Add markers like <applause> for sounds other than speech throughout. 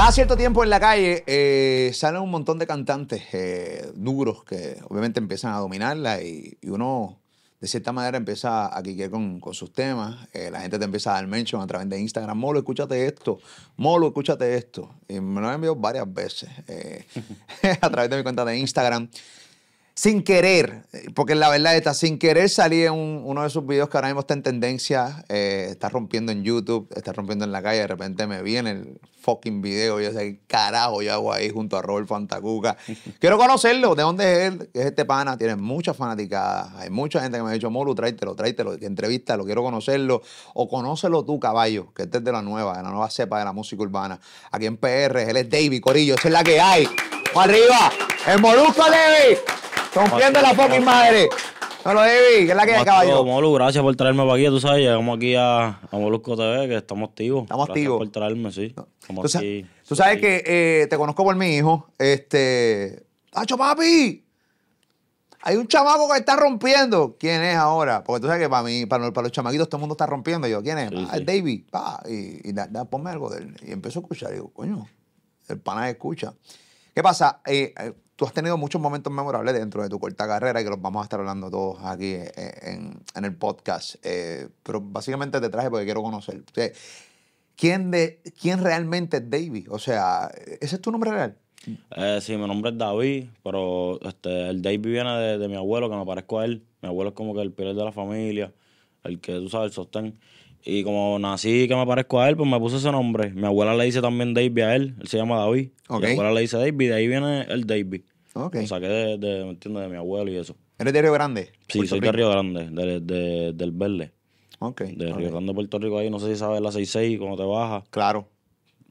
Cada cierto tiempo en la calle eh, salen un montón de cantantes eh, duros que obviamente empiezan a dominarla y, uno de cierta manera empieza a quiquear con, con sus temas. Eh, la gente te empieza a dar mention a través de Instagram. Molo, escúchate esto. Molo, escúchate esto. Y me lo han enviado varias veces eh, <laughs> a través de mi cuenta de Instagram. Sin querer, eh, porque la verdad está, sin querer salí en un- uno de sus videos que ahora mismo está en tendencia, eh, está rompiendo en YouTube, está rompiendo en la calle, de repente me vi en el fucking video, yo sé qué carajo yo hago ahí junto a Robert Fantacuca. <laughs> Quiero conocerlo, ¿de dónde es él? Es este pana, tiene muchas fanaticadas, hay mucha gente que me ha dicho, Molu, tráetelo, tráetelo, entrevista, lo quiero conocerlo, o conócelo tú, caballo, que este es de la nueva, de la nueva cepa de la música urbana. Aquí en PR, él es David Corillo, esa es la que hay. ¡Para arriba! ¡El Molusco David! ¡Rompiendo la fucking madre! No lo David, que es la que hay, caballo. Molu, gracias por traerme para aquí. Tú sabes, llegamos aquí a, a Molusco TV, que estamos activos. Estamos Gracias activos. por traerme, sí. Tú, Estamos aquí. tú sabes que eh, te conozco por mi hijo. Este. ¡Tacho, papi! Hay un chamaco que está rompiendo. ¿Quién es ahora? Porque tú sabes que para mí, para los, para los chamaquitos, todo el mundo está rompiendo. Y yo, ¿quién es? Sí, ah, sí. David. Pa, y y da, da, ponme algo de él. Y empiezo a escuchar. Y digo, coño, el pana escucha. ¿Qué pasa? Eh, eh, tú has tenido muchos momentos memorables dentro de tu corta carrera y que los vamos a estar hablando todos aquí eh, en, en el podcast. Eh, pero básicamente te traje porque quiero conocer. O sea, ¿quién, de, ¿Quién realmente es David? O sea, ¿ese es tu nombre real? Eh, sí, mi nombre es David, pero este, el David viene de, de mi abuelo, que me parezco a él. Mi abuelo es como que el pilar de la familia, el que tú sabes, el sostén. Y como nací que me parezco a él, pues me puse ese nombre. Mi abuela le dice también David a él, él se llama David. Mi abuela le dice David, de ahí viene el David. Ok. Lo saqué de, de, ¿me entiendes? De mi abuelo y eso. ¿Eres de Río Grande? Sí, soy de? Río Grande, de, de- del Verde. Ok. De. Río Grande, Puerto Rico, ahí no sé si sabes la 66 cuando te bajas, Claro.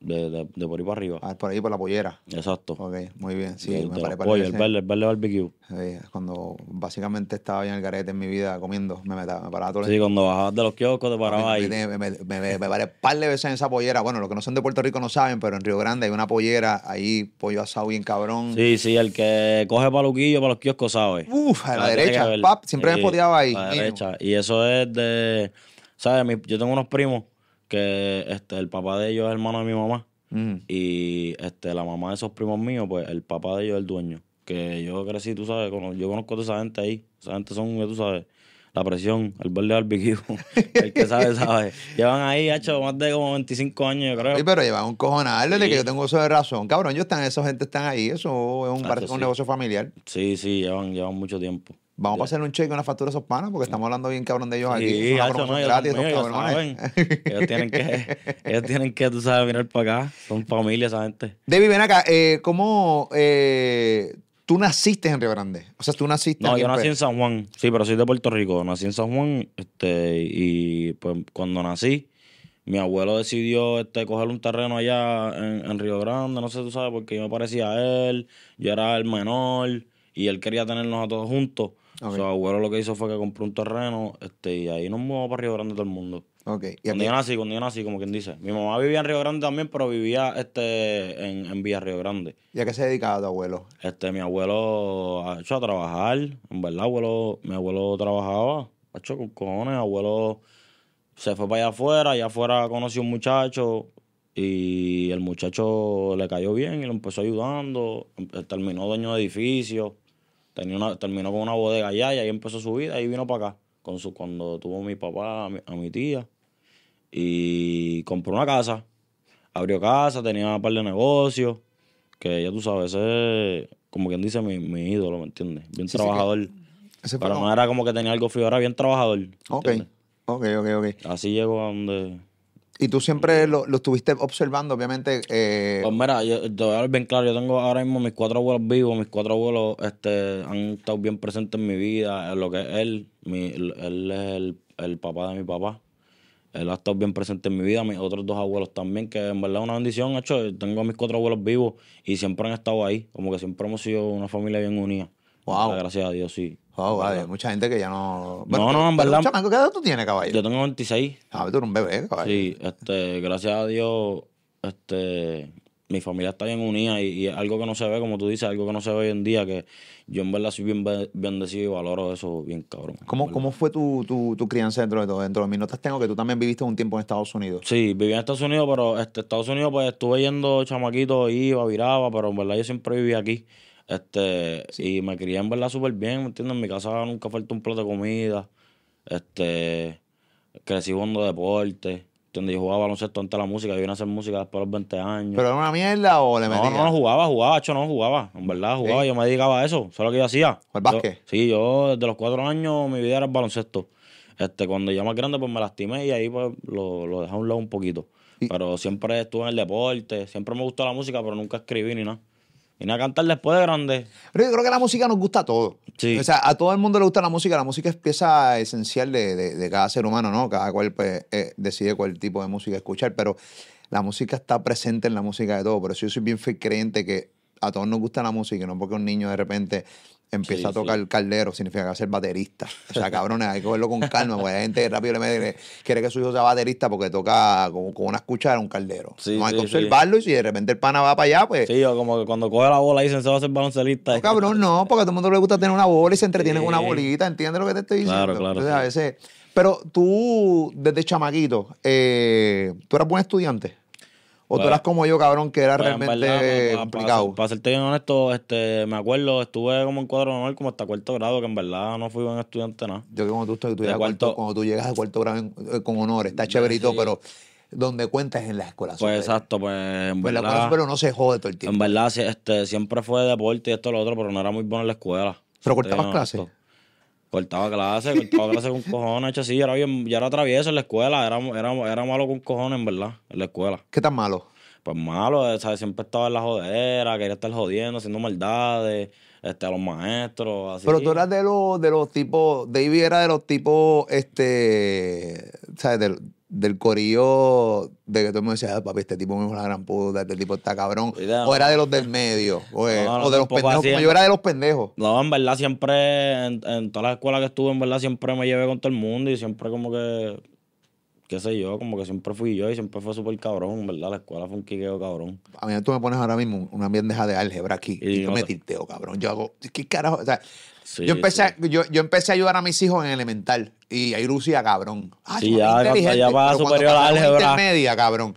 De, de, de por ahí para arriba. Ah, por ahí, por la pollera. Exacto. Ok, muy bien. Sí, de, me los pollos, el verde, el verde barbecue. Sí, cuando básicamente estaba bien el garete en mi vida comiendo, me, metaba, me paraba todo el Sí, cuando bajabas de los kioscos te parabas Me, ahí. me, me, me, me- me paré un par de veces en esa pollera. Bueno, los que no son de Puerto Rico no saben, pero en Río Grande hay una pollera, ahí pollo asado bien cabrón. Sí, sí, el que coge paluquillo para los kioscos sabe. Uf, a la derecha, pap, siempre me Sí, spoteaba ahí. A la derecha. Y eso es de. ¿Sabes? Mi- yo tengo unos primos que este, el papá de ellos es hermano de mi mamá. Mm. Y este, la mamá de esos primos míos, pues el papá de ellos es el dueño. Que yo crecí, tú sabes, cono- yo conozco a toda esa gente ahí. Esa gente son, tú sabes, la presión, el verde barbecue. <laughs> el que sabe, sabe. Llevan ahí, hecho más de como 25 años, yo creo. Oye, pero lleva un cojonal Sí. que yo tengo uso de razón. Cabrón, yo están, esa gente están ahí. Eso es un, eso un sí. negocio familiar. Sí, sí, llevan, llevan mucho tiempo. Vamos a hacerle un cheque, una factura a esos panas, porque estamos hablando bien cabrón de ellos aquí. Sí, Es una hacho, promoción no, gratis, ellos saben. <laughs> Ellos tienen que, ellos tienen que, tú sabes, mirar para acá. Son familia esa gente. David, ven acá. Eh, ¿Cómo eh, tú naciste en Río Grande? O sea, tú naciste No, aquí yo nací en San Juan. Sí, pero soy de Puerto Rico. Nací en San Juan, este, y pues cuando nací, mi abuelo decidió este, coger un terreno allá en, en Río Grande, no sé, tú sabes, porque yo me parecía a él, yo era el menor, y él quería tenernos a todos juntos. Ok. Su abuelo lo que hizo fue que compró un terreno, este, y ahí nos mudamos para Río Grande todo el mundo. Ok. Y Cuando aquí- yo nací, cuando yo nací, como quien dice. Mi mamá vivía en Río Grande también, pero vivía este, en, en Villa Río Grande. ¿Y a qué se dedicaba tu abuelo? Este, mi abuelo ha hecho a trabajar, en verdad, abuelo, mi abuelo trabajaba, ha hecho con cojones, abuelo se fue para allá afuera, allá afuera conoció un muchacho y el muchacho le cayó bien y lo empezó ayudando, em- terminó dueño de edificio, tenía una, terminó con una bodega allá y ahí empezó su vida y vino para acá, con su, cuando tuvo mi papá, a mi, a mi tía, y compró una casa, abrió casa, tenía un par de negocios, que ya tú sabes, ese es como quien dice mi, mi ídolo, ¿me entiendes? Bien Sí, sí, trabajador. Fue Pero no era como que tenía algo frío, era bien trabajador. Ok, ok, ok, ok. Así llegó a donde... Y tú siempre lo, lo estuviste observando, obviamente. eh, Pues mira, yo te voy a bien claro, yo tengo ahora mismo mis cuatro abuelos vivos, mis cuatro abuelos este, han estado bien presentes en mi vida, en lo que es él, mi, él es el, el papá de mi papá. Él ha estado bien presente en mi vida, mis otros dos abuelos también, que en verdad es una bendición, hecho, tengo a mis cuatro abuelos vivos y siempre han estado ahí, como que siempre hemos sido una familia bien unida. Wow. Gracias a Dios, sí. Wow, vale, mucha gente que ya no. No, no, en verdad- chamaco, ¿Qué edad tú tienes, caballo? Yo tengo 26, Ah, tú eres un bebé, caballo. Sí, este, gracias a Dios, este, mi familia está bien unida y, algo que no se ve, como tú dices, algo que no se ve hoy en día, que yo en verdad soy bien be- bendecido y valoro eso bien cabrón. ¿Cómo, ¿Cómo fue tu, tu, tu crianza dentro de todo? Dentro de mis notas tengo que tú también viviste un tiempo en Estados Unidos. Sí, viví en Estados Unidos, pero este, Estados Unidos pues estuve yendo chamaquito, iba, viraba, pero en verdad yo siempre viví aquí. Este, y me crié en verdad súper bien, ¿me entiendes? En mi casa nunca faltó un plato de comida. Este, crecí jugando deporte. ¿Entiendes? Yo jugaba baloncesto antes de la música, yo vine a hacer música después de los 20 años. ¿Pero era una mierda o le no, metías? no, no jugaba, jugaba, hecho no jugaba. En verdad jugaba, Sí. yo me dedicaba a eso, eso es lo que yo hacía. ¿Al Yo- básquet? sí, yo desde los cuatro años mi vida era el baloncesto. Este, cuando ya más grande pues me lastimé y ahí pues lo, lo dejé a un lado un poquito. Y- Pero siempre estuve en el deporte, siempre me gustó la música, pero nunca escribí ni nada. Y nada, cantar después de grande. Pero yo creo que la música nos gusta a todos. Sí. O sea, a todo el mundo le gusta la música. La música es pieza esencial de, de- de cada ser humano, ¿no? Cada cual pues, eh, decide cuál tipo de música escuchar, pero la música está presente en la música de todo. Por eso yo soy bien fiel creyente que a todos nos gusta la música, no porque un niño de repente empieza Sí, a tocar sí. el caldero, significa que va a ser baterista. O sea, <laughs> cabrones, hay que verlo con calma, porque hay gente que rápido le mete, quiere que su hijo sea baterista porque toca con, con una cuchara un caldero. Sí, no hay que observarlo y si de repente el pana va para allá, pues Sí, yo como que cuando coge la bola dicen se va a hacer baloncelista. no, cabrón, no, porque a todo el mundo le gusta tener una bola y se entretiene con una bolita, ¿entiendes lo que te estoy diciendo? Claro, claro, Entonces, a veces, pero tú, desde chamaquito, eh, ¿tú eras buen estudiante? ¿O tú Pues- eras como yo, cabrón, que era Pues, en realmente verdad, pa- complicado? Para, serte bien honesto, este, me acuerdo, estuve como en cuadro normal como hasta cuarto grado, que en verdad no fui buen estudiante nada. yo que cuando tú, tú llegas a cuarto- cuando tú llegas a cuarto grado en- eh, con honores, está chéverito, sí. pero donde cuentas es en la escuela Pues superior. exacto, pues en Pues la escuela verdad, superior no se jode todo el tiempo. en verdad este, siempre fue deporte y esto y lo otro, pero no era muy bueno en la escuela. ¿Pero cortabas te digo clases? Cortaba clases, cortaba clases con cojones, hecho, sí, yo era bien, yo era travieso en la escuela, era, era, era malo con cojones, en verdad, en la escuela. ¿Qué tan malo? Pues malo, ¿sabes? siempre estaba en la jodera, quería estar jodiendo, haciendo maldades, este, a los maestros, así. Pero tú eras de los, de los tipos, David era de los tipos, este, ¿sabes? Del, del corillo de que todo el mundo decía, "Ah, papi, este tipo es una gran puta, este tipo está cabrón. O era de los del medio, o, de- No, no, o de los pendejos, como yo era de los pendejos. No, en verdad siempre, en, en todas las escuelas que estuve, en verdad siempre me llevé con todo el mundo y siempre como que, qué sé yo, como que siempre fui yo y siempre fue súper cabrón, verdad, la escuela fue un quiqueo cabrón. A mí tú me pones ahora mismo una bandeja de álgebra aquí y, Y yo no me te- tilteo, cabrón. Yo hago, ¿qué carajo? O sea, Sí, yo, empecé sí. a, yo, yo empecé a ayudar a mis hijos en elemental y ahí lucía, cabrón. Ah, Sí, ya, inteligente, ya vas a pero cuando superior a álgebra. intermedia, cabrón.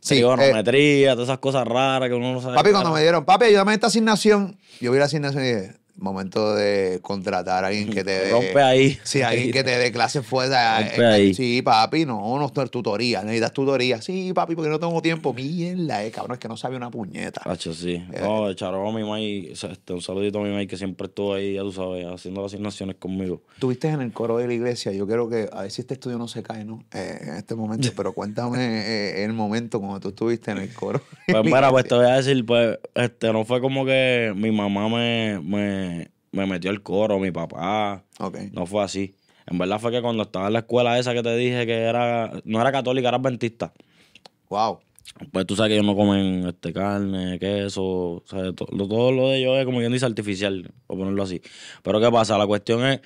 Sí, eh, Trigonometría, todas esas cosas raras que uno no sabe. Papi, cuando me dieron, papi, ayúdame a esta asignación, yo vi la asignación y dije, momento de contratar a alguien que te dé. Rompe ahí. Sí, alguien que te dé clases fuera. Rompe ahí. Sí, papi, no, no tutoría, necesitas tutoría. Sí, papi, porque no tengo tiempo. Mierda, eh, cabrón, es que no sabe una puñeta. Hacho, sí. Eh. No, echaron a mi mai, este, un saludito a mi mai que siempre estuvo ahí, ya tú sabes, haciendo las asignaciones conmigo. Estuviste en el coro de la iglesia, yo quiero que, a ver si este estudio no se cae, ¿no? Eh, en este momento, <laughs> pero cuéntame eh, el momento cuando tú estuviste en el coro. de Pues mira, pues te voy a decir, pues, este, no fue como que mi mamá me, me, me metió al coro, mi papá. Ok. No fue así. En verdad fue que cuando estaba en la escuela esa que te dije que era, no era católica, era adventista. Wow. Pues tú sabes que ellos no comen este, carne, queso, o sea, todo lo de ellos es como quien dice artificial, por ponerlo así. Pero ¿qué pasa? La cuestión es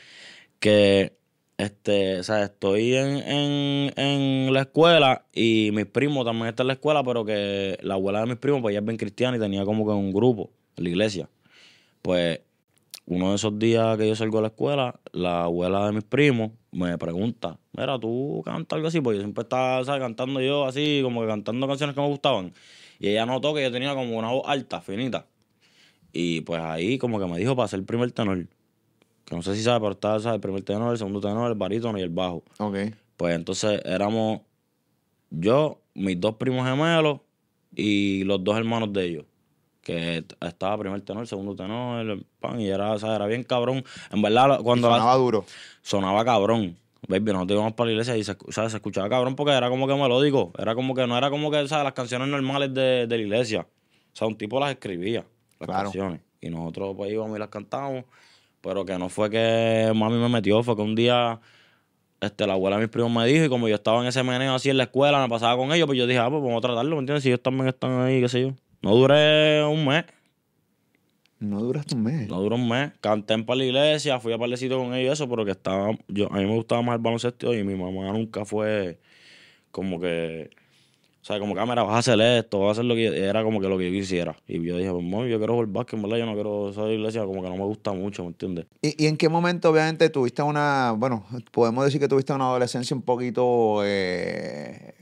que este, o sea, estoy en, en, en la escuela y mis primos también están en la escuela, pero que la abuela de mis primos, pues ella es bien cristiana y tenía como que un grupo en la iglesia. Pues uno de esos días que yo salgo de la escuela, la abuela de mis primos me pregunta, mira, ¿tú cantas algo así? Porque yo siempre estaba ¿sabes? cantando yo así, como que cantando canciones que me gustaban. Y ella notó que yo tenía como una voz alta, finita. Y pues ahí como que me dijo para hacer el primer tenor. Que no sé si sabe, pero estaba ¿sabes? el primer tenor, el segundo tenor, el barítono y el bajo. Ok. Pues entonces éramos yo, mis dos primos gemelos y los dos hermanos de ellos. Que estaba primer tenor, segundo tenor, pan, y era, o sea, era bien cabrón. En verdad, cuando Y la- sonaba duro. sonaba cabrón. Baby, nosotros íbamos para la iglesia y se, se escuchaba cabrón porque era como que melódico. Era como que no era como que ¿sabes? las canciones normales de, de la iglesia. O sea, un tipo las escribía, las Claro. canciones. Y nosotros pues íbamos y las cantábamos. Pero que no fue que mami me metió, fue que un día este, la abuela de mis primos me dijo y como yo estaba en ese meneo así en la escuela, me pasaba con ellos, pues yo dije, ah, pues vamos a tratarlo, ¿me entiendes? Si ellos también están ahí, qué sé yo. No duré un mes. No duraste un mes. No duró un mes. Canté en para la iglesia, fui a parlecito con ellos y eso, pero que estaba. Yo, a mí me gustaba más el baloncesto y mi mamá nunca fue como que. O O sea, como cámara, vas a hacer esto, vas a hacer lo que era como que lo que yo quisiera. Y yo dije, pues, mami, yo quiero jugar básquet, ¿verdad? Yo no quiero esa iglesia, como que no me gusta mucho, ¿me entiendes? ¿Y, y en qué momento, obviamente, tuviste una, bueno, podemos decir que tuviste una adolescencia un poquito eh,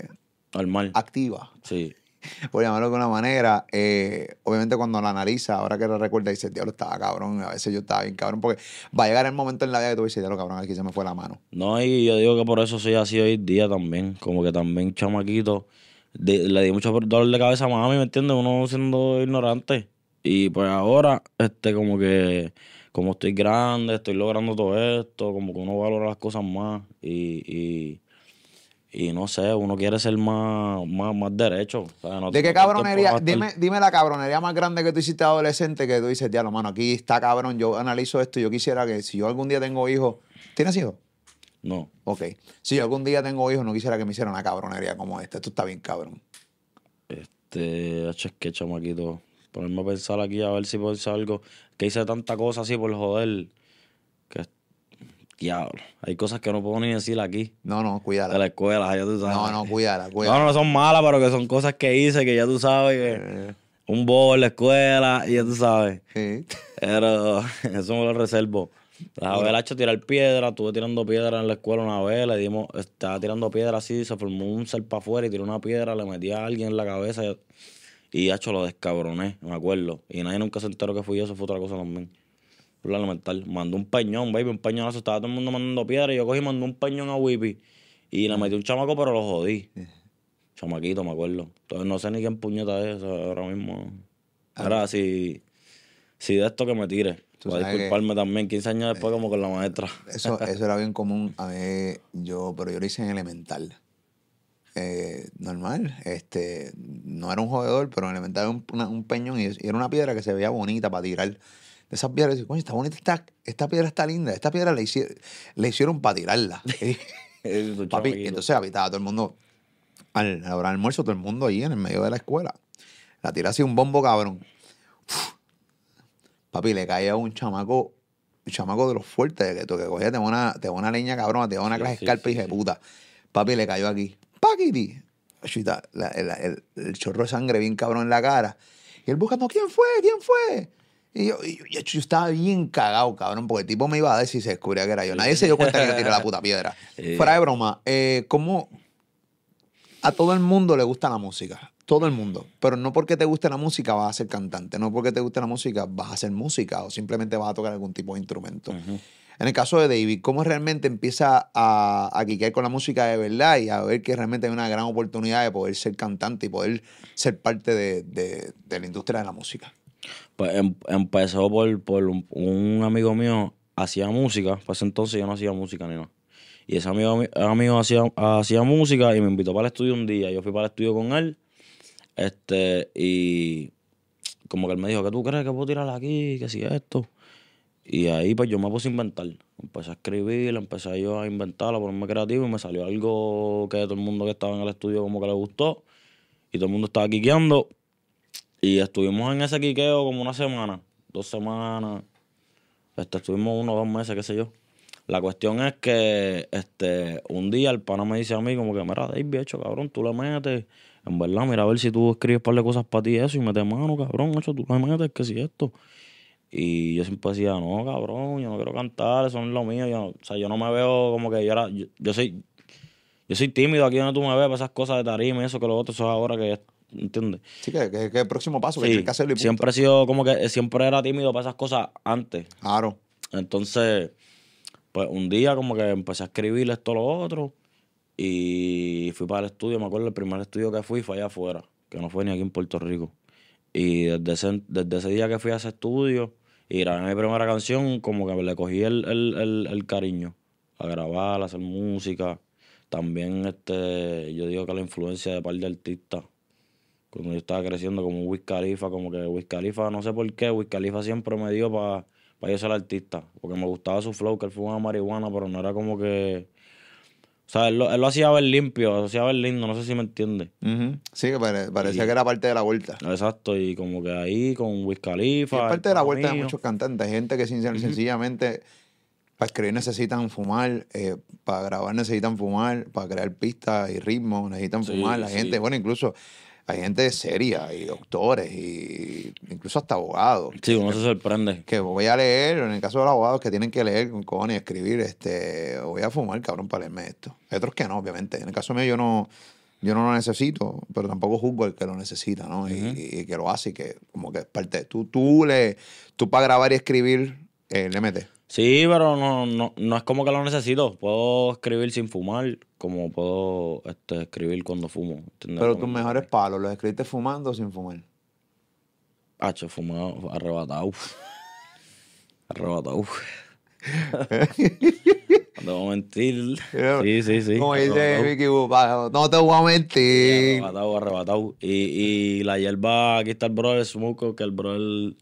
Normal. activa, Sí. <laughs> por llamarlo de alguna manera? Eh, obviamente cuando la analiza, ahora que lo recuerda, dices, diablo, estaba cabrón, a veces yo estaba bien cabrón, porque va a llegar el momento en la vida que tú dices, diablo, cabrón, aquí se me fue la mano. No, y yo digo que por eso soy así hoy día también. Como que también, chamaquito, le di mucho dolor de cabeza a mami, ¿me entiendes? Uno siendo ignorante. Y pues ahora, este, como que, como estoy grande, estoy logrando todo esto, como que uno valora las cosas más. Y, y no sé, uno quiere ser más, más, más derecho. O sea, no- ¿De qué cabronería? Dime, dime la cabronería más grande que tú hiciste adolescente que tú dices, diablo, mano, aquí está cabrón, yo analizo esto y yo quisiera que si yo algún día tengo hijos, ¿tienes hijos? No. Ok. Si yo algún día tengo hijos, no quisiera que me hicieran una cabronería como esta. Esto está bien cabrón. Este, es que chamaquito, ponerme a pensar aquí a ver si puedo decir algo. Que hice tanta cosa así por joder. Diablo, hay cosas que no puedo ni decir aquí. No, no, De la cuídala. escuela, ya tú sabes. No, no, cuídala, No, cuídala. no son malas, pero que son cosas que hice que ya tú sabes que Eh, un bol, la escuela, ya tú sabes. sí. Pero <laughs> eso me lo reservo. La vela hecho tirar piedra, estuve tirando piedra en la escuela una vez, le dimos, estaba tirando piedra así, se formó un ser para afuera y tiró una piedra, le metí a alguien en la cabeza y, y hecho lo descabroné, me acuerdo. Y nadie nunca se enteró que fui yo, eso fue otra cosa también. La elemental. Mandó un peñón, baby, un peñonazo, estaba todo el mundo mandando piedra y yo cogí y mandé un peñón a Whippy. Y le metí un chamaco, pero lo jodí. <laughs> Chamaquito, me acuerdo. Entonces no sé ni quién puñeta es eso ahora mismo. Ahora, si, si de esto que me tire. Sabes que- disculparme también, 15 años después, como con la maestra. Eso, <laughs> eso era bien común. A mí, yo, pero yo lo hice en elemental. Eh, normal. Este, no era un jodedor, pero en elemental era un, una- un peñón y, y era una piedra que se veía bonita para tirar. De esas piedras, y dices, coño, está bonita, esta, esta piedra está linda. Esta piedra le, hici- le hicieron para tirarla. <laughs> Papi, entonces habitaba todo el mundo, al, la hora del almuerzo, todo el mundo ahí en el medio de la escuela. La tira así un bombo cabrón. Uf. Papi, le caía un chamaco, un chamaco de los fuertes, que que cogía, te da una, te una leña cabrón, te da una Sí, clase de sí, escarpa sí, y de sí. puta. Papi, le cayó aquí. ¡Paquiti! La- el, el- el chorro de sangre bien cabrón en la cara. Y él buscando, ¿quién fue? ¿Quién fue? Y yo, y yo, yo estaba bien cagado, cabrón, porque el tipo me iba a decir si se descubría que era yo. Nadie se dio cuenta que yo tiré la puta piedra. <laughs> Fuera de broma, eh, ¿cómo a todo el mundo le gusta la música? Todo el mundo. Pero no porque te guste la música vas a ser cantante. No porque te guste la música vas a hacer música o simplemente vas a tocar algún tipo de instrumento. En el caso de David, ¿cómo realmente empieza a, a quiquear con la música de verdad y a ver que realmente hay una gran oportunidad de poder ser cantante y poder ser parte de, de- de la industria de la música? Pues em- empezó por, por un, amigo mío, hacía música. Pues entonces yo no hacía música ni nada. Y ese amigo, mi- amigo hacía, hacía música y me invitó para el estudio un día. Yo fui para el estudio con él. Este, y como que él me dijo, ¿qué tú crees que puedo tirar aquí? Que si esto. Y ahí pues yo me puse a inventar. Empecé a escribir, empecé yo a inventar, a ponerme creativo y me salió algo que todo el mundo que estaba en el estudio como que le gustó. Y todo el mundo estaba quiqueando. Y estuvimos en ese quiqueo como una semana, dos semanas. Este, estuvimos uno o dos meses, qué sé yo. La cuestión es que este, un día el pana me dice a mí como que, mira, David, hecho, cabrón, tú le metes. En verdad, mira, a ver si tú escribes un par de cosas para ti eso y metes mano, cabrón, hecho, tú le metes, que si esto. Y yo siempre decía, no, cabrón, yo no quiero cantar, eso no es lo mío. Yo, o sea, yo no me veo como que yo era, yo, yo soy, yo soy tímido aquí donde tú me ves para esas cosas de tarima y eso que lo otro, eso es ahora que, ¿entiendes? Sí, que, que, que el próximo paso, que Sí, tienes que hacerlo y punto. siempre he sido como que, siempre era tímido para esas cosas antes. Claro. Entonces, pues un día como que empecé a escribir esto, lo otro, y fui para el estudio, me acuerdo el primer estudio que fui fue allá afuera, que no fue ni aquí en Puerto Rico. Y desde ese, desde ese día que fui a ese estudio y grabé mi primera canción, como que le cogí el, el, el, el cariño a grabar, a hacer música. También este, yo digo que la influencia de par de artistas. Cuando yo estaba creciendo como Wiz Khalifa, como que Wiz Khalifa, no sé por qué, Wiz Khalifa siempre me dio para yo ser artista. Porque me gustaba su flow, que él fumaba marihuana, pero no era como que... O sea, él lo, él lo hacía ver limpio, lo hacía ver lindo, no sé si me entiende. Sí, que pare- parecía Y- que era parte de la vuelta. Exacto, y como que ahí con Wiz Y Khalifa. es parte de la vuelta de muchos cantantes, gente que sin- sencillamente Para escribir necesitan fumar, eh, para grabar necesitan fumar, para crear pistas y ritmos necesitan Sí, fumar. La sí. gente, bueno, incluso hay gente seria y doctores y incluso hasta abogados. Sí, uno se sorprende. Que voy a leer, en el caso de los abogados que tienen que leer con cojones y escribir, este, voy a fumar, cabrón, para leerme esto. Hay otros que no, obviamente. En el caso mío yo no, yo no lo necesito, pero tampoco juzgo al que lo necesita, ¿no? Y- y, que lo hace y que como que es parte de tú, tú le, tú para grabar y escribir, eh, le metes. Sí, pero no, no, no es como que lo necesito. Puedo escribir sin fumar, como puedo este, escribir cuando fumo. Pero tus mejores palos, ¿los escribiste fumando o sin fumar? Hacho, fumado, arrebatado. Arrebatado. <laughs> no te voy a mentir. Sí, sí, sí. Como dice. Vicky no te voy a mentir. Arrebatado, arrebatado. Y, y la hierba, aquí está el brother Smoke, que el brother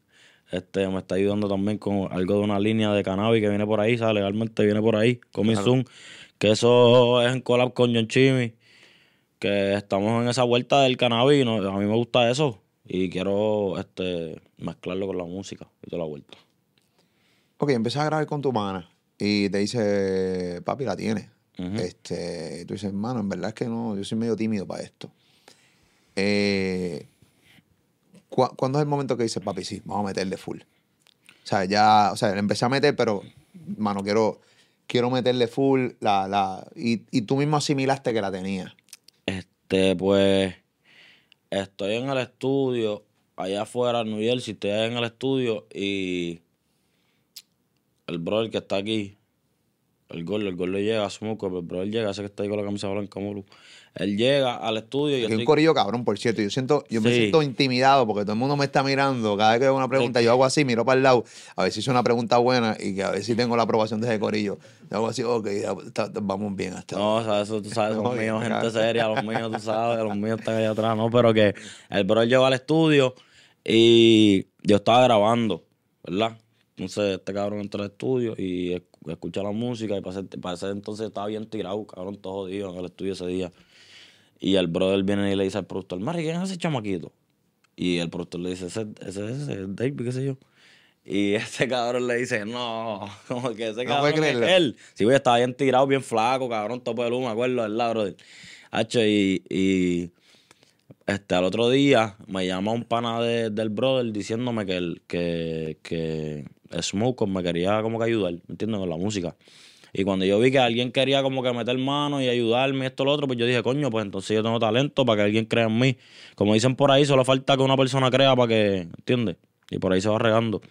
este, me está ayudando también con algo de una línea de cannabis que viene por ahí, ¿sabes? Legalmente viene por ahí, Coming Claro. Soon, que eso es en collab con John Chimmy, que estamos en esa vuelta del cannabis no- a mí me gusta eso. Y quiero este, mezclarlo con la música y toda la vuelta. Ok, empiezas a grabar con tu pana y te dice, papi, la tienes. Ujú. este, tú dices, hermano, en verdad es que no, yo soy medio tímido para esto. Eh, ¿cu- ¿Cuándo es el momento que dices, papi, sí, vamos a meterle full? O sea, ya, o sea, le empecé a meter, pero, mano, quiero, quiero meterle full, la, la, y, y tú mismo asimilaste que la tenía. Este, pues, estoy en el estudio, allá afuera en New Jersey, estoy en el estudio y el brother que está aquí, el gol, el gol le llega a Smoke, el brother llega, ese que está ahí con la camisa blanca, Mulu. Él llega al estudio y Aquí hay un estoy... corillo cabrón, por cierto. Yo siento, yo me siento intimidado porque todo el mundo me está mirando. Cada vez que hago una pregunta, yo hago así, miro para el lado, a ver si es una pregunta buena y que a ver si tengo la aprobación de ese corillo. Yo hago así, ok, ya, está- vamos bien hasta No, o sea, eso tú sabes, No, los <laughs> míos, gente seria, los míos, tú sabes, los míos están allá atrás, ¿no? Pero que el brother llegó al estudio y yo estaba grabando, ¿verdad? Entonces este cabrón entró al estudio y esc- escucha la música y para ese, para ese entonces estaba bien tirado, cabrón, todo jodido en el estudio ese día. Y el brother viene y le dice al productor, Mari, ¿quién es ese chamaquito? Y el productor le dice, ese, es David, qué sé yo. Y <laughs> ese cabrón le dice, no, <laughs> como que ese No cabrón es él. Sí, güey, estaba bien tirado, bien flaco, cabrón, tope de luz, me acuerdo, ¿verdad, brother? Hacho, y, y este, al otro día me llama un pana de- del brother diciéndome que, el, que, que Smoke me quería como que ayudar, ¿me entiendes? Con la música. Y cuando yo vi que alguien quería como que meter mano y ayudarme esto lo otro, pues yo dije, coño, pues entonces yo tengo talento para que alguien crea en mí. Como dicen por ahí, solo falta que una persona crea para que, ¿entiendes? Y por ahí se va regando.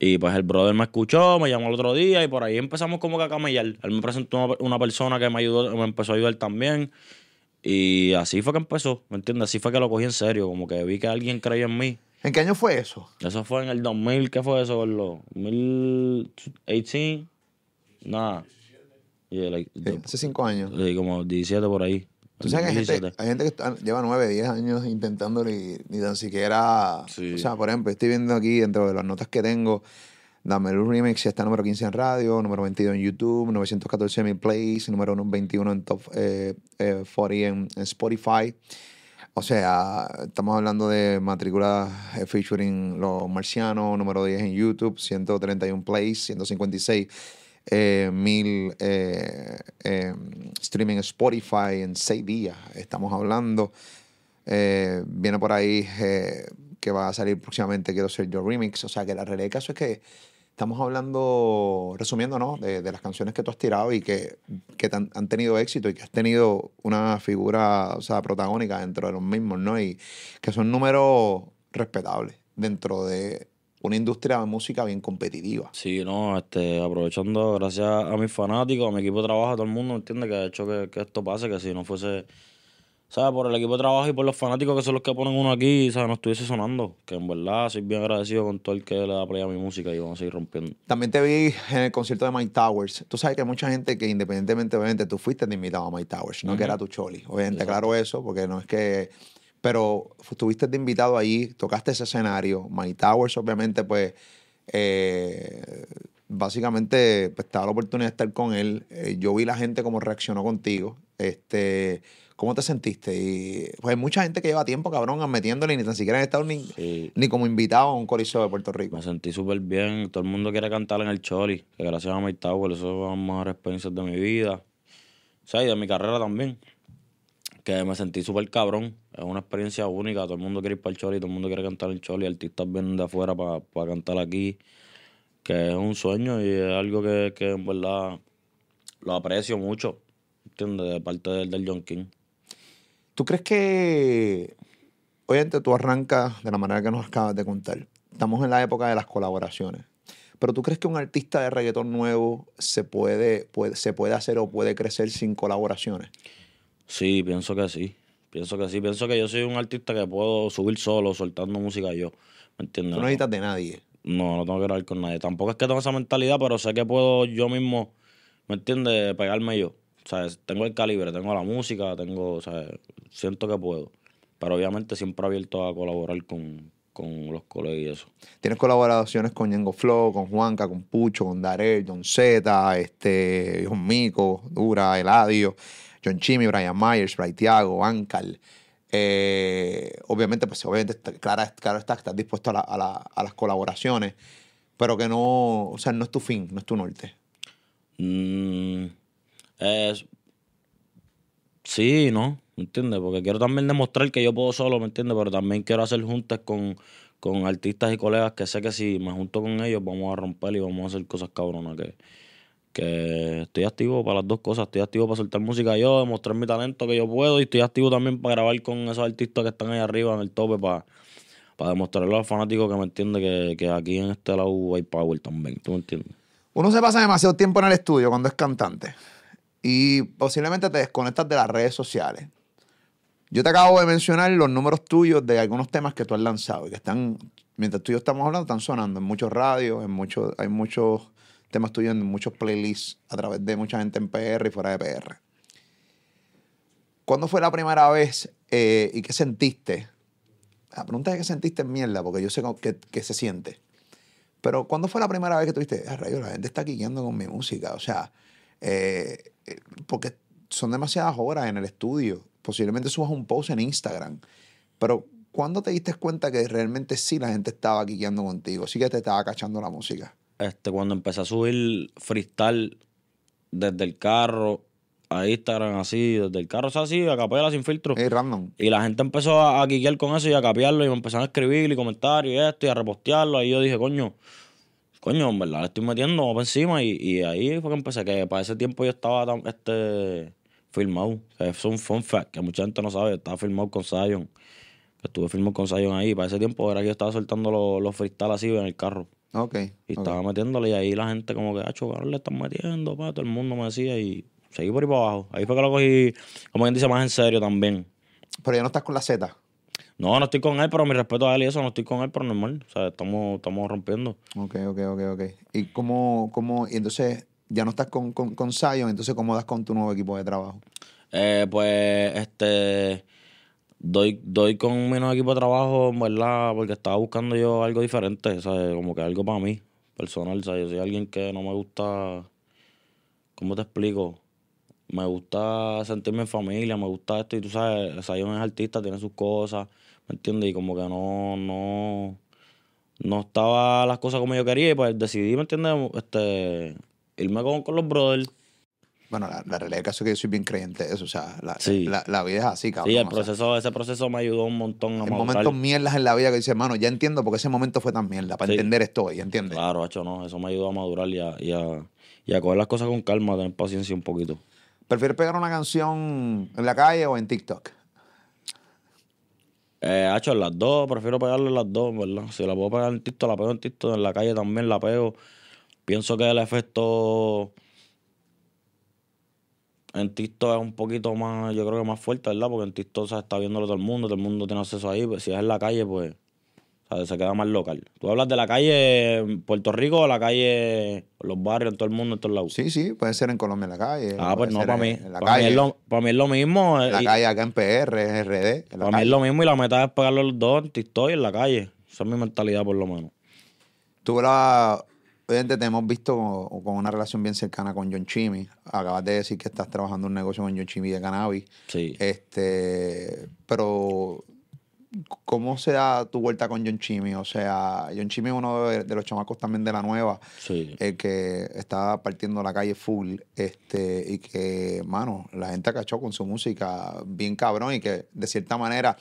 Y pues el brother me escuchó, me llamó el otro día y por ahí empezamos como que a camellar. Él me presentó una, persona que me ayudó, me empezó a ayudar también. Y así fue que empezó, ¿me entiendes? Así fue que lo cogí en serio, como que vi que alguien creía en mí. ¿En qué año fue eso? Eso fue en el 2000, ¿qué fue eso, Gordo? 2018, nada. Y el- Sí, hace cinco años. sí, como 17 por ahí. Tú sabes que hay gente, 17. hay gente que está- lleva nueve, diez años intentándolo y ni tan siquiera. Sí. O sea, por ejemplo, estoy viendo aquí dentro de las notas que tengo. Dame el remix está número 15 en radio, número 22 en YouTube, 914 mil plays, número 21 en top eh, eh, 40 en, en Spotify. O sea, estamos hablando de matrícula eh, featuring Los Marcianos, número 10 en YouTube, 131 plays, 156 eh, mil eh, eh, streaming Spotify en 6 días. Estamos hablando. Eh, viene por ahí que va a salir próximamente Quiero ser yo remix. O sea, que la realidad del caso es que estamos hablando, resumiendo, ¿no? De, las canciones que tú has tirado y que, que han, han tenido éxito y que has tenido una figura, o sea, protagónica dentro de los mismos, ¿no? Y que son números respetables dentro de una industria de música bien competitiva. Sí, no, este, aprovechando, gracias a mis fanáticos, a mi equipo de trabajo, a todo el mundo, ¿entiendes? Que ha hecho que, que esto pase, que si no fuese, ¿sabes? Por el equipo de trabajo y por los fanáticos que son los que ponen uno aquí, ¿sabes? No estuviese sonando. Que en verdad soy bien agradecido con todo el que le da play a mi música y vamos a seguir rompiendo. También te vi en el concierto de Mike Towers. Tú sabes que hay mucha gente que independientemente, obviamente, tú fuiste invitado a Mike Towers, no que era tu choli. Obviamente, claro eso, porque no es que... Pero estuviste de invitado allí, tocaste ese escenario. Mike Towers, obviamente, pues, eh, básicamente pues, te da la oportunidad de estar con él. Eh, yo vi la gente cómo reaccionó contigo. Este, ¿Cómo te sentiste? Y pues hay mucha gente que lleva tiempo, cabrón, metiéndole y ni tan siquiera han estado ni, Sí. ni como invitado a un coliseo de Puerto Rico. Me sentí súper bien. Todo el mundo quiere cantar en el Choli. Que gracias a My Tower, eso son las mejores experiencias de mi vida. O sea, y de mi carrera también. Que me sentí súper cabrón. Es una experiencia única. Todo el mundo quiere ir para el Choli, todo el mundo quiere cantar en el Choli. Artistas vienen de afuera para cantar aquí. Que es un sueño y es algo que, que en verdad lo aprecio mucho. ¿Entiendes? De parte del, del John King. ¿Tú crees que, obviamente tú arrancas de la manera que nos acabas de contar? Estamos en la época de las colaboraciones. Pero ¿tú crees que un artista de reggaetón nuevo se puede, puede, se puede hacer o puede crecer sin colaboraciones? Sí, pienso que sí. Pienso que sí. Pienso que yo soy un artista que puedo subir solo, soltando música yo. ¿Me entiendes? Tú no necesitas de nadie. No, no tengo que grabar con nadie. Tampoco es que tengo esa mentalidad, pero sé que puedo yo mismo, ¿me entiendes? Pegarme yo. O sea, tengo el calibre, tengo la música, tengo, o sea, siento que puedo. Pero obviamente siempre abierto a colaborar con, con los colegas y eso. Tienes colaboraciones con Ñengo Flow, con Juanca, con Pucho, con Darel, John Z, este, John Mico, Dura, Eladio, John Chimmy, Brian Myers, Bray Tiago, Ancal. Eh, obviamente, pues obviamente, claro, claro está estás dispuesto a, a la- a las colaboraciones, pero que no, o sea, no es tu fin, no es tu norte. Mm, es, sí, ¿no? ¿Me entiendes? Porque quiero también demostrar que yo puedo solo, ¿me entiendes? Pero también quiero hacer juntas con, con artistas y colegas que sé que si me junto con ellos vamos a romper y vamos a hacer cosas cabronas. Que, que estoy activo para las dos cosas. Estoy activo para soltar música yo, demostrar mi talento que yo puedo. Y estoy activo también para grabar con esos artistas que están ahí arriba en el tope para, para demostrarle a los fanáticos que me entiende que, que aquí en este lado hay power también. ¿Tú me entiendes? Uno se pasa demasiado tiempo en el estudio cuando es cantante y posiblemente te desconectas de las redes sociales. Yo te acabo de mencionar los números tuyos de algunos temas que tú has lanzado y que están, mientras tú y yo estamos hablando, están sonando en muchos radios, en muchos, hay muchos temas tuyos en muchos playlists a través de mucha gente en PR y fuera de PR. ¿Cuándo fue la primera vez eh, y qué sentiste? La pregunta es qué sentiste en mierda, porque yo sé que, se siente. Pero ¿cuándo fue la primera vez que tuviste, ah, rayo, la gente está quiqueando con mi música? O sea, eh, eh, porque son demasiadas horas en el estudio. Posiblemente subas un post en Instagram. Pero ¿cuándo te diste cuenta que realmente sí la gente estaba quiqueando contigo? Sí que te estaba cachando la música. Este, cuando empecé a subir freestyle desde el carro a Instagram, así, desde el carro, o sea, así, a capela, sin filtro. Es random. Y la gente empezó a, a quiquear con eso y a capearlo y me empezaron a escribir y comentarios y esto y a repostearlo. Ahí yo dije, coño, coño, en verdad le estoy metiendo por encima y, y ahí fue que empecé, que para ese tiempo yo estaba tan- este, filmado. Es un fun fact que mucha gente no sabe, estaba filmado con Zion. Estuve filmado con Zion ahí. Para ese tiempo era que yo estaba soltando los, los freestyle así en el carro. Ok. Y estaba metiéndole y ahí la gente como que, ah, cabrón, le están metiendo, pa, todo el mundo me decía y seguí por ahí para abajo. Ahí fue que lo cogí, como quien dice, más en serio también. Pero ya no estás con la Z. No, no estoy con él, pero mi respeto a él y eso, no estoy con él, pero normal. O sea, estamos, estamos rompiendo. Ok, ok, ok, ok. ¿Y cómo, cómo, y entonces ya no estás con, con, con Zion, entonces cómo das con tu nuevo equipo de trabajo? Eh, pues, este, doy, doy con nuevo equipo de trabajo, en verdad, porque estaba buscando yo algo diferente, ¿sabes? Como que algo para mí, personal, ¿sabes? Yo soy alguien que no me gusta, ¿cómo te explico? Me gusta sentirme en familia, me gusta esto, y tú sabes, Zion es artista, tiene sus cosas, ¿me entiendes? Y como que no, no, no estaba las cosas como yo quería, y pues decidí, ¿me entiendes? Este, irme con los brothers. Bueno, la, la realidad del caso es que yo soy bien creyente de eso. O sea, la, Sí. la, la vida es así, cabrón. Sí, el o sea, proceso, ese proceso me ayudó un montón a madurar. momentos mierdas en la vida que dices, hermano, ya entiendo porque ese momento fue tan mierda. Para Sí. entender esto hoy, ¿entiendes? Claro, hecho no, eso me ayudó a madurar y a, y a, y a coger las cosas con calma, a tener paciencia un poquito. ¿Prefieres pegar una canción en la calle o en TikTok? Eh, hecho en las dos, prefiero pegarle en las dos, ¿verdad? Si la puedo pegar en TikTok, la pego en TikTok, en la calle también la pego. Pienso que el efecto en TikTok es un poquito más, yo creo que más fuerte, ¿verdad? Porque en TikTok se está viéndolo todo el mundo, todo el mundo tiene acceso ahí. pues, si es en la calle, pues ¿sabes? se queda más local. Tú hablas de la calle en Puerto Rico o la calle, los barrios, en todo el mundo, en todos lados. Sí, sí, puede ser en Colombia en la calle. Ah, pues no, para mí. En la Para mí, calle. es lo, para mí es lo mismo. eh, la y- calle acá en PR, en RD. en para mí calle. es lo mismo y la meta es pegarle los dos en TikTok y en la calle. Esa es mi mentalidad, por lo menos. Tú la- obviamente te hemos visto con, con una relación bien cercana con John Chimmy. Acabas de decir que estás trabajando un negocio con John Chimmy de cannabis. Sí. Este, pero ¿cómo se da tu vuelta con John Chimmy? O sea, John Chimmy es uno de, de los chamacos también de la nueva, Sí. el que está partiendo la calle full, este, y que, mano, la gente cachó con su música bien cabrón y que de cierta manera,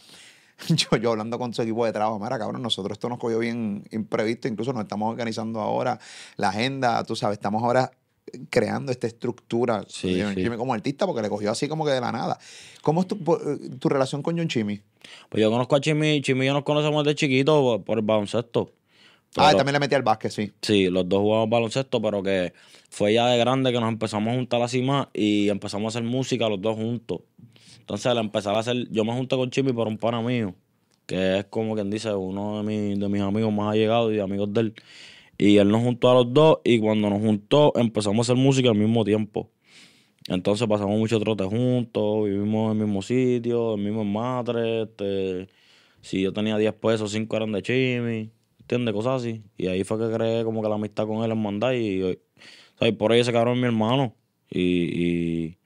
<laughs> yo, yo hablando con su equipo de trabajo, mira, cabrón, nosotros esto nos cogió bien imprevisto, incluso nos estamos organizando ahora la agenda, tú sabes, estamos ahora creando esta estructura Sí, de John sí. Chimmy como artista porque le cogió así como que de la nada. ¿Cómo es tu, po- tu relación con John Chimmy? Pues yo conozco a Chimi, Chimi y yo nos conocemos desde chiquito por, por el baloncesto. ah, Pero- también le metí al básquet, sí. Sí, los dos jugamos baloncesto, pero que fue ya de grande que nos empezamos a juntar así más y empezamos a hacer música los dos juntos. Entonces, al empezar a hacer, yo me junté con Chimi por un pana mío, que es como quien dice, uno de, mis- de mis amigos más allegados y amigos de él. Y él nos juntó a los dos y cuando nos juntó empezamos a hacer música al mismo tiempo. Entonces pasamos mucho trote juntos, vivimos en el mismo sitio, en el mismo matre. Este, si yo tenía 10 pesos, 5 eran de Chimi, ¿entiendes? Cosas así. Y ahí fue que creé como que la amistad con él en mandar y, y, por ahí ese cabrón mi hermano. Y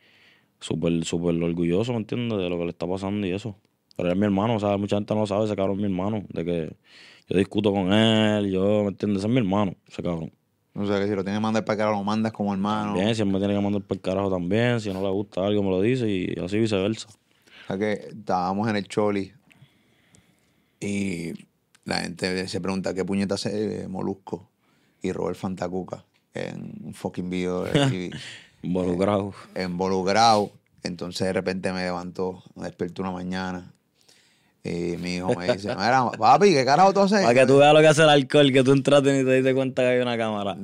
súper, súper orgulloso, ¿me entiendes? De lo que le está pasando y eso. Pero él es mi hermano, o sea, mucha gente no lo sabe, ese cabrón es mi hermano. De que yo discuto con él, yo, ¿me entiendes? Ese es mi hermano, ese cabrón. O sea, que si lo tienes que mandar para acá, lo mandas como hermano. Bien, si él me tiene que mandar por el carajo también, si no le gusta algo me lo dice y así viceversa. O sea, que estábamos en el Choli y la gente se pregunta qué puñeta hace eh, Molusco y Robert Fantacuca en un fucking video de <laughs> TV, Involucrado. involucrado. Entonces de repente me levantó, me despertó una mañana y mi hijo me dice, mira, papi, ¿qué carajo tú haces? Para que tú veas lo que hace el alcohol, que tú entraste y te diste cuenta que hay una cámara.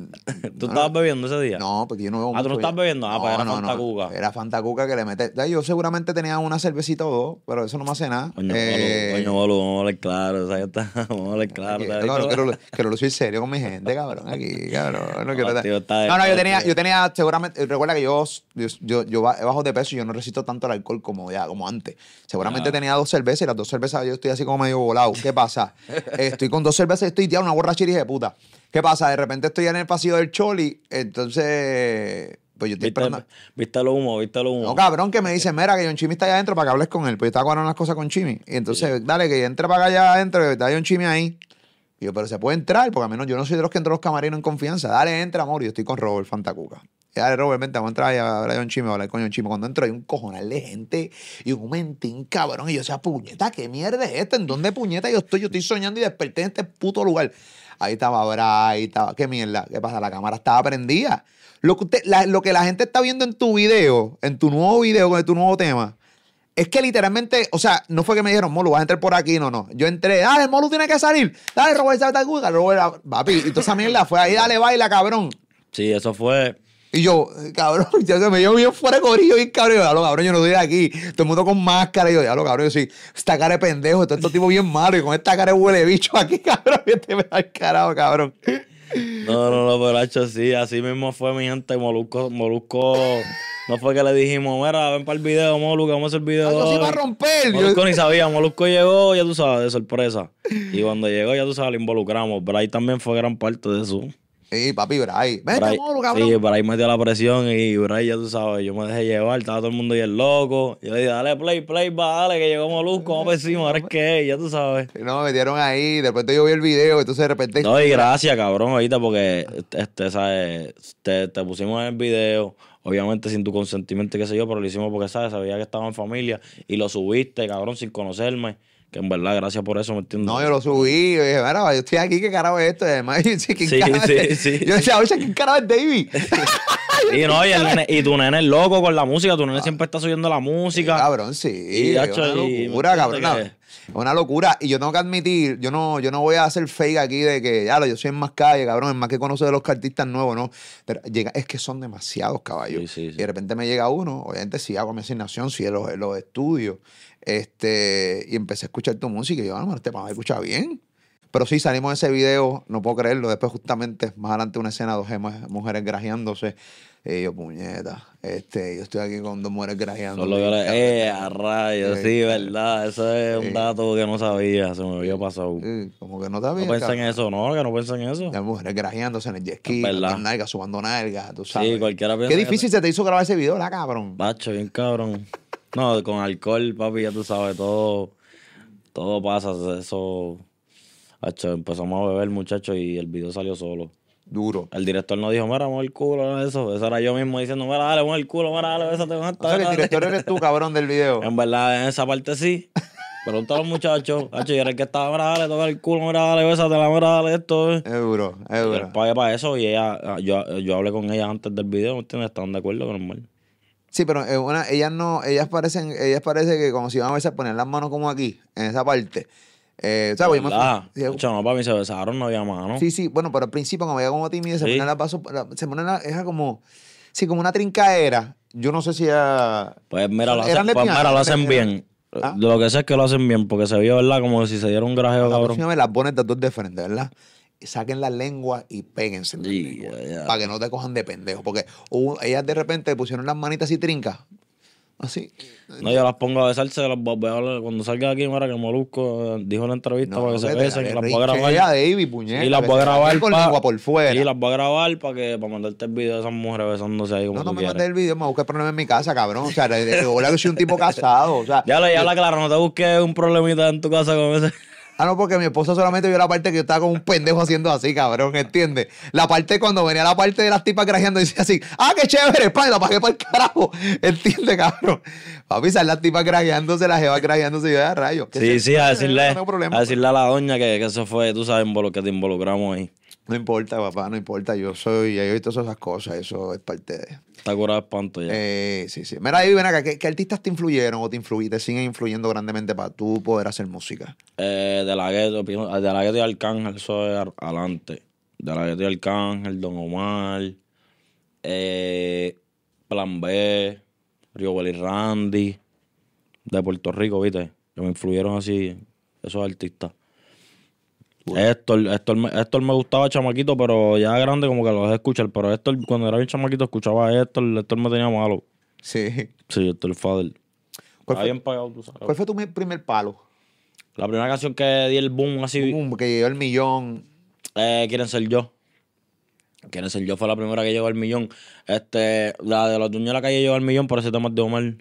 ¿Tú estabas bebiendo ese día? No, porque yo no bebo Ah, ¿tú no ya. bebiendo? Ah, pues era Fantacuca. Era Fantacuca que le mete. Yo seguramente tenía una cervecita o dos, pero eso no me hace nada. Coño, Eh, bolu, bolu, vamos a hablar claro, o sea, ya está, <laughs> vamos a hablar claro. Aquí, cabrón, quiero, quiero lucir serio con mi gente, cabrón. Aquí, cabrón. No, quiero No, tío, está no, no, yo tenía, yo tenía, seguramente, recuerda que yo, yo, yo, yo ba- bajo de peso y yo no resisto tanto el alcohol como ya, como antes. Seguramente tenía dos cervezas y las dos cervezas yo estoy así como medio volado. ¿Qué pasa? estoy con dos cervezas y estoy tirando una borrachera de puta. ¿Qué pasa? De repente estoy en el pasillo del Choli, entonces, pues yo estoy ¿Viste, esperando. viste el humo, viste el humo. No, cabrón, que me dice, mira, que John Chimmy está allá adentro para que hables con él. Pues yo estaba cuadrando las cosas con Chimmy. Y entonces, dale, que entre para allá adentro, que está John Chimmy ahí. Y yo, pero se puede entrar, porque a menos yo no soy de los que entro a los camarinos en confianza. Dale, entra, amor. Yo estoy con Robert Fantacuca. Y dale, Robert, vente, vamos a entrar a hablar a John Chimmy, a hablar John Chimmy. Cuando entro hay un cojonal de gente y un mentín, cabrón. Y yo, sea, puñeta, ¿qué mierda es esta? ¿En dónde puñeta yo estoy? Yo estoy soñando y desperté en este puto lugar. Ahí estaba Bray, ahí estaba. ¿Qué mierda? ¿Qué pasa? La cámara estaba prendida. Lo que, la, lo que la gente está viendo en tu video, en tu nuevo video con tu nuevo tema, es que literalmente, o sea, no fue que me dijeron, Molu, vas a entrar por aquí, no, no. Yo entré, dale, Molu tiene que salir. Dale, Robert Satacuca, Robert, papi. Y toda esa mierda fue ahí, dale, baila, cabrón. Sí, eso fue. Y yo, cabrón, <laughs> yo se me dio bien fuera de corillo, bien cabrón. Yo, diablo, cabrón, yo no estoy de aquí. Todo el mundo con máscara. Y yo, diablo, cabrón, yo sí, esta cara de pendejo, todo estos tipos bien malos. Y con esta cara de huele bicho aquí, <laughs> cabrón, que te me da el carajo, cabrón. No, no, no, pero hecho sí, así mismo fue mi gente. Molusco, Molusco, no fue que le dijimos, mira, ven para el video, Molusco, vamos a hacer el video. Eso sí hoy". va a romper. Yo- Molusco ni sabía, Molusco llegó, ya tú sabes, de sorpresa. Y cuando llegó, ya tú sabes, lo involucramos. Bray también fue gran parte de eso. Sí, papi, Bray. Vente, Bray, Molu, cabrón. sí, Bray metió la presión y Bray, ya tú sabes, yo me dejé llevar, estaba todo el mundo y el loco. Yo le dije, dale play, play, va, dale, que llegó Molusco, vamos por encima, ahora es que ya tú sabes. No, me metieron ahí, de repente yo vi el video, entonces de repente. No, y gracias, cabrón, ahorita, porque este, ¿sabes? Te, te pusimos en el video, obviamente sin tu consentimiento, y qué sé yo, pero lo hicimos porque, ¿sabes? Sabía que estaba en familia y lo subiste, cabrón, sin conocerme. Que en verdad, gracias por eso, ¿me entiendes? No, yo lo subí, yo dije, mira, yo estoy aquí, ¿qué carajo es esto? Y además, <laughs> yo decía, ¿quién Sí, carajo sí, es? sí. Yo decía, oye, ¿quién carajo es David? <laughs> Y, no, y, el nene- y tu nene es loco con la música, tu nene siempre está subiendo la música. Cabrón, sí. Y, una y- locura, ¿me cabrón. Entiendes Una, locura. Y yo tengo que admitir, yo no, yo no voy a hacer fake aquí de que, ya, yo soy en más calle, cabrón, es más que conocer de los artistas nuevos, ¿no? Pero llega, es que son demasiados caballos. Sí, sí, sí. Y de repente me llega uno, obviamente sí hago mi asignación, en los, los estudios. Este, y empecé a escuchar tu música y yo, ah, no, este me escucha bien. Pero sí, salimos en ese video, no puedo creerlo. Después, justamente, más adelante, una escena, dos mujeres grajeándose. Y yo, puñeta, este, yo estoy aquí con dos mujeres grajeándose. Solo yo le, eh, a rayos, sí, Eh, verdad. Eso es eh. un dato que no sabía, se me había pasado. Sí, como que no bien. No pensé en eso, no, que no pensé en eso. Las mujeres grajeándose en el jet ski, las nalgas, subando nalgas, tú sabes. Sí, cualquiera piensa Qué que- difícil se te hizo grabar ese video, la cabrón. Bacho, bien cabrón. No, con alcohol, papi, ya tú sabes, todo, todo pasa. Eso, bacho, empezamos a beber, muchachos, y el video salió solo. Duro. El director no dijo, mira, mueve el culo, eso. Eso era yo mismo diciendo, mira, dale, mueve el culo, mira, dale, bésate con esta. O sea que el dale". director eres tú, cabrón, del video. En verdad, en esa parte sí. Pregunta a los muchachos. Hacho, yo era el que estaba, mira, dale, toca el culo, mira, dale, bésate, la mira, dale esto. eh". Es duro, es Y duro. pagué para eso y ella, yo, yo hablé con ella antes del video, ¿me entiendes? Estaban de acuerdo con normal. Sí, pero eh, una, ellas no, ellas parecen, ellas parece que como si iban a veces poner las manos como aquí, en esa parte. Eh, ¿sabes? Yo me fui- sí, Hacho, no, para mí se besaron, no había mano. Sí, sí, bueno, pero al principio, como veía como tímida, se Sí. ponen las vasos, la- se ponen la, era como, sí, como una trincaera. Yo no sé si era. Pues mira, lo Eran hacen, pues lesbianas, mira, lo hacen bien. ¿Ah? Lo que sé es que lo hacen bien, porque se vio, ¿verdad? Como si se diera un grajeo, La cabrón. próxima vez las pones de dos de frente, ¿verdad? Y saquen la lengua y péguense. en la Sí, lengua, ya, ya. Para que no te cojan de pendejo. Porque hubo- ellas de repente pusieron las manitas así trincas. Así. No, yo las pongo a besarse, las voy a hablar- cuando salga de aquí, mira, que Molusco eh, dijo en la entrevista para que se besen, que las voy a grabar. David, puñeta, Y las voy a grabar por fuera. Y las voy a grabar para que para mandarte el video de esas mujeres besándose ahí como No, no me mandes el video, me busca problema en mi casa, cabrón. O sea, de, que soy un tipo casado. O sea, Ya lo, ya la claro, no te busques un problemita en tu casa con ese. Ah, no, porque mi esposa solamente vio la parte que yo estaba con un pendejo haciendo así, cabrón, ¿entiendes? La parte cuando venía la parte de las tipas grajeando y decía así, ah, qué chévere, pa, y la pagué para el carajo, <laughs> ¿entiendes, cabrón? Papi, salen las tipas grajeándose, las jevas grajeándose y yo, "Ah, rayo. Sí, sí, a decirle, problema. a decirle a la doña que, que eso fue, tú sabes, que te involucramos ahí. No importa, papá, no importa, yo soy, yo he visto todas esas cosas, eso es parte de... Está curado de espanto ya. Eh, sí, sí. Mira, ahí ven acá, ¿qué, qué artistas te influyeron o te, influí- te siguen influyendo grandemente para tú poder hacer música? Eh, de la gueto, de la gueto y Arcángel, eso es adelante. De la gueto y Arcángel, Don Omar, eh, Plan B, Río Randy, de Puerto Rico, ¿viste? Que me influyeron así esos artistas. Héctor, Héctor, me- Héctor me gustaba chamaquito, pero ya grande como que lo dejé escuchar. Pero Héctor, cuando era bien chamaquito, escuchaba a Héctor, Héctor me tenía malo. Sí. Sí, Héctor Fader. ¿Cuál fue, pagado, tú sabes. cuál fue tu primer palo? La primera canción que di el boom así, Boom, que llegó el millón. eh, Quieren ser yo. Quieren ser yo fue la primera que llegó al millón. Este, la de los dueños de la calle llegó al millón, por ese tema de Omar,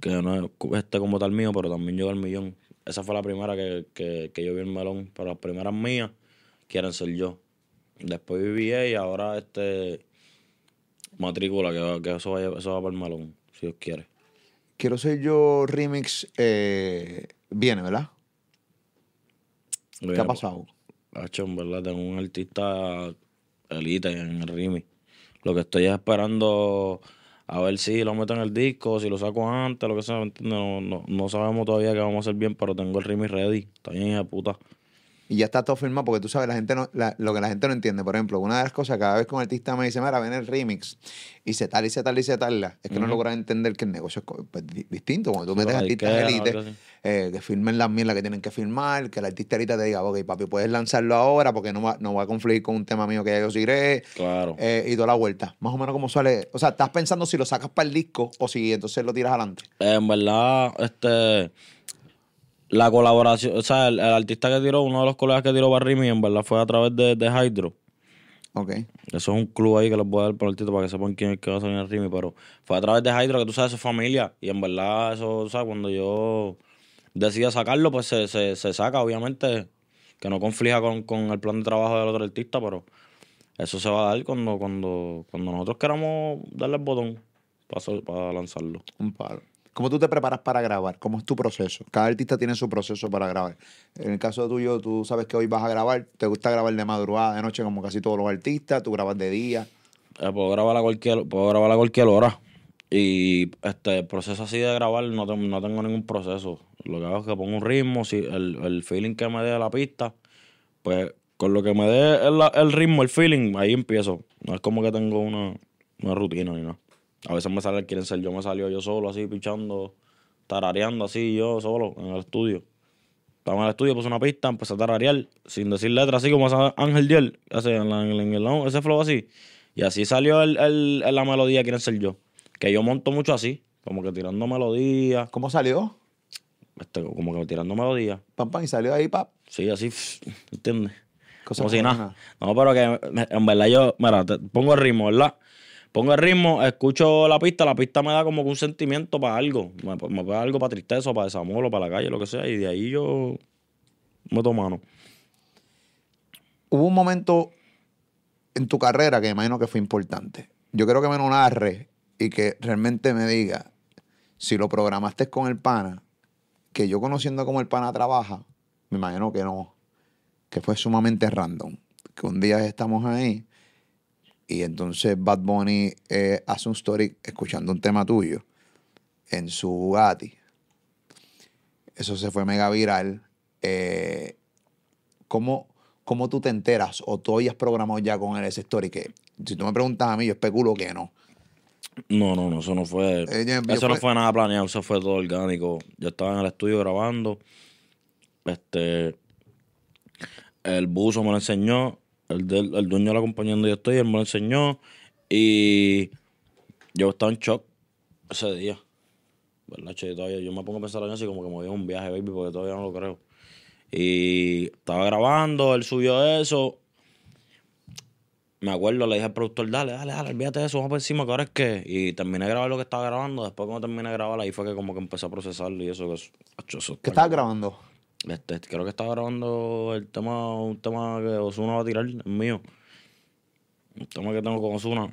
que no es este como tal mío, pero también llegó al millón. Esa fue la primera que, que, que yo vi el melón, pero las primeras mías quieren ser yo. Después BBA y ahora este matrícula, que, que eso, vaya, eso va para el melón, si Dios quiere. Quiero ser yo remix. eh, viene, ¿verdad? ¿Qué ha pasado? Hacho, en verdad, tengo un artista elite en el remix. Lo que estoy es esperando a ver si lo meto en el disco, si lo saco antes, lo que sea. No, no, no sabemos todavía qué vamos a hacer bien, pero tengo el remix ready. Está bien, hija puta. Y ya está todo firmado porque tú sabes, la gente no, la- lo que la gente no entiende. Por ejemplo, una de las cosas, cada vez que un artista me dice, mira, ven el remix, y se tal y se tal y se tal, es que no logran entender que el negocio es pues, di- distinto. Cuando tú metes artistas disquera, élite, algo así. eh, que firmen las mierdas que tienen que firmar, que el artista ahorita te diga, ok, papi, puedes lanzarlo ahora porque no va, no va a confluir con un tema mío que ya yo seguiré, Claro. eh, y toda la vuelta. Más o menos como sale. O sea, estás pensando si lo sacas para el disco o si entonces lo tiras adelante. Eh, en verdad, este. La colaboración, o sea, el, el artista que tiró, uno de los colegas que tiró para remix, en verdad fue a través de, de Hydro. Ok. Eso es un club ahí que les voy a dar por el título para que sepan quién es que va a salir en el Rimi, pero fue a través de Hydro que tú sabes, su familia. Y en verdad, eso, o sea, cuando yo decida sacarlo, pues se, se, se saca, obviamente, que no conflija con, con el plan de trabajo del otro artista, pero eso se va a dar cuando, cuando, cuando nosotros queramos darle el botón para, para lanzarlo. Un palo. ¿Cómo tú te preparas para grabar? ¿Cómo es tu proceso? Cada artista tiene su proceso para grabar. En el caso tuyo, tú sabes que hoy vas a grabar, te gusta grabar de madrugada, de noche, como casi todos los artistas, tú grabas de día. Eh, puedo grabar a cualquier, puedo grabar a cualquier hora. Y este el proceso así de grabar no, tengo- no tengo ningún proceso. Lo que hago es que pongo un ritmo, si el, el feeling que me dé la pista, pues con lo que me dé el, el ritmo, el feeling, ahí empiezo. No es como que tengo una, una rutina ni nada. A veces me sale quieren ser yo, me salió yo solo así pichando, tarareando así yo solo en el estudio. Estaba en el estudio, puse una pista, empecé a tararear, sin decir letras, así como hace Ángel Diel, hace en, la- en el- en el- ese flow así. Y así salió el, el- la melodía Quieren ser yo. Que yo monto mucho así, como que tirando melodías, ¿Cómo salió? este, como que tirando melodías. Pam, pam, y salió ahí, pap. Sí, así, ¿entiendes? Cosa Como si nada. No, pero que en verdad yo, mira, te pongo el ritmo, ¿verdad? Pongo el ritmo, escucho la pista, la pista me da como un sentimiento para algo. Me, me da algo para tristeza, o para desamor, o para la calle, lo que sea, y de ahí yo meto mano. Hubo un momento en tu carrera que me imagino que fue importante. Yo quiero que me lo narre y que realmente me diga si lo programaste con el pana, que yo conociendo cómo el pana trabaja, me imagino que no, que fue sumamente random. Que un día estamos ahí y entonces Bad Bunny eh, hace un story escuchando un tema tuyo en su Bugatti. Eso se fue mega viral. Eh, ¿cómo, ¿Cómo tú te enteras o tú hayas programado ya con él ese story? Que si tú me preguntas a mí, yo especulo que no. No, no, no, eso no fue. Eh, yo- yo eso no fue nada planeado, eso fue todo orgánico. Yo estaba en el estudio grabando. Este. El buzo me lo enseñó. El, del- el dueño de la compañía donde yo estoy, él me lo enseñó. Y yo estaba en shock ese día. ¿Verdad, che? Yo Todavía, yo me pongo a pensar en eso y como que me dio un viaje, baby, porque todavía no lo creo. Y estaba grabando, él subió eso. Me acuerdo, le dije al productor, dale, dale, dale, olvídate de eso, vamos por encima, que ahora es que. Y terminé de grabar lo que estaba grabando. Después, cuando terminé de grabar, ahí fue que como que empecé a procesarlo y eso que es. eso ¿Qué estabas grabando? Este, creo que estaba grabando el tema, un tema que Osuna va a tirar, el mío. Un tema que tengo con Osuna,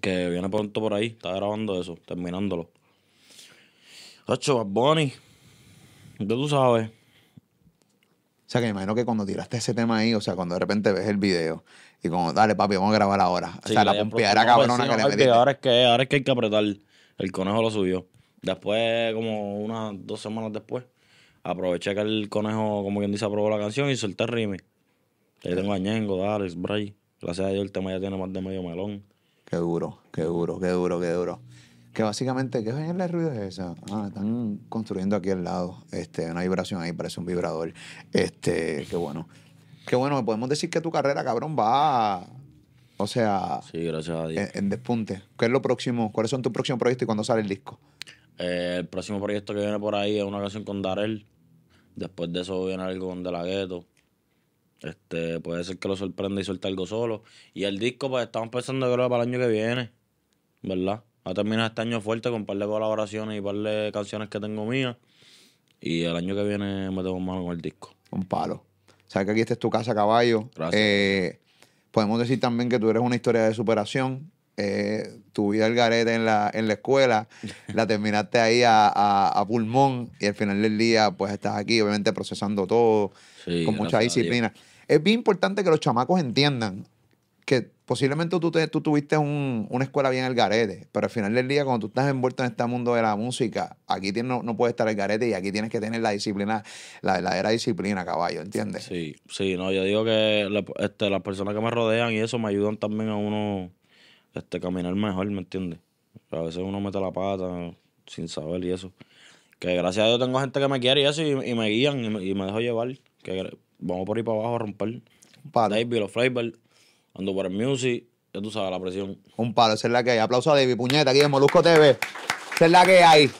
que viene pronto por ahí. Estaba grabando eso, terminándolo. Hacho, Bad Bunny. Ya tú sabes. O sea, que me imagino que cuando tiraste ese tema ahí, o sea, cuando de repente ves el video y como, dale, papi, vamos a grabar ahora. O Sí, sea, la le di pompeadera cabrona que le metiste. Ahora es que, ahora es que hay que apretar. El conejo lo subió. Después, como unas dos semanas después, aproveché que el conejo, como quien dice, aprobó la canción y solté el remix. Ahí tengo a Ñengo, Dales, Bray. Gracias a Dios el tema ya tiene más de medio melón. Qué duro, qué duro, qué duro, qué duro. Que básicamente, ¿qué es el ruido es esa? Ah, están construyendo aquí al lado. Este, una vibración ahí, parece un vibrador. Este, qué bueno. Qué bueno, podemos decir que tu carrera, cabrón, va, o sea, Sí, gracias a Dios. en, en despunte. ¿Qué es lo próximo? ¿Cuáles son tus próximos proyectos y cuándo sale el disco? Eh, el próximo proyecto que viene por ahí es una canción con Darel. Después de eso viene algo con De La Ghetto. Este, puede ser que lo sorprenda y suelte algo solo. Y el disco, pues estamos pensando creo para el año que viene. ¿Verdad? Va a terminar este año fuerte con un par de colaboraciones y un par de canciones que tengo mías. Y el año que viene me tengo mano con el disco. Un palo. Sabes que aquí esta es tu casa, caballo. Gracias. Eh, podemos decir también que tú eres una historia de superación. Eh, tu vida al garete en la, en la escuela, <laughs> la terminaste ahí a, a- a pulmón y al final del día pues estás aquí obviamente procesando todo Sí, con mucha disciplina. Es bien importante que los chamacos entiendan que posiblemente tú, te- tú tuviste un- una escuela bien al garete, pero al final del día, cuando tú estás envuelto en este mundo de la música, aquí no, no puedes estar al garete y aquí tienes que tener la disciplina, la verdadera disciplina, caballo, ¿entiendes? Sí, sí, no, yo digo que la- este, las personas que me rodean y eso me ayudan también a uno este, caminar mejor, ¿me entiendes? A veces uno mete la pata sin saber y eso. Que gracias a Dios tengo gente que me quiere y eso y, y me guían y me, y me dejo llevar. Que vamos por ahí para abajo a romper. Un palo, David, los flavors, ando por el music, ya tú sabes, la presión. un palo, esa es la que hay. Aplauso a David Puñeta, aquí en Molusco TV. Esa es la que hay.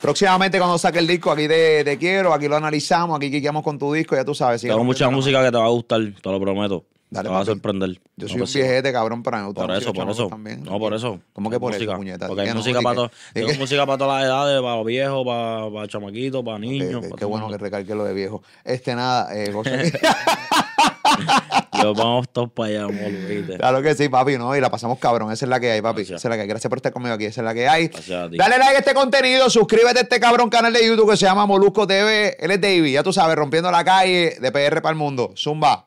Próximamente cuando saque el disco, aquí te, te quiero, aquí lo analizamos, aquí quiqueamos con tu disco, ya tú sabes. Tengo mucha música que te va a gustar, te lo prometo. Dale, va a sorprender. Yo No, soy un pues viejete, cabrón, pero me gusta Por eso, por eso. también. No, por eso. ¿Cómo que por música. eso, puñeta? Porque hay no, música para todo. Tengo música para todas las edades, para los viejos, para, para chamaquitos, para niños. qué- para qué bueno que recalque lo de viejo. Este, nada, eh, <laughs> Yo vamos todos para allá, amor, ¿viste? Claro que sí, papi, ¿no? Y la pasamos cabrón. Esa es la que hay, papi. Gracias. Esa es la que hay. Gracias por estar conmigo aquí. Esa es la que hay. Dale like a este contenido, suscríbete a este cabrón canal de YouTube que se llama Molusco TV. Él es David, ya tú sabes, rompiendo la calle de PR para el mundo. Zumba.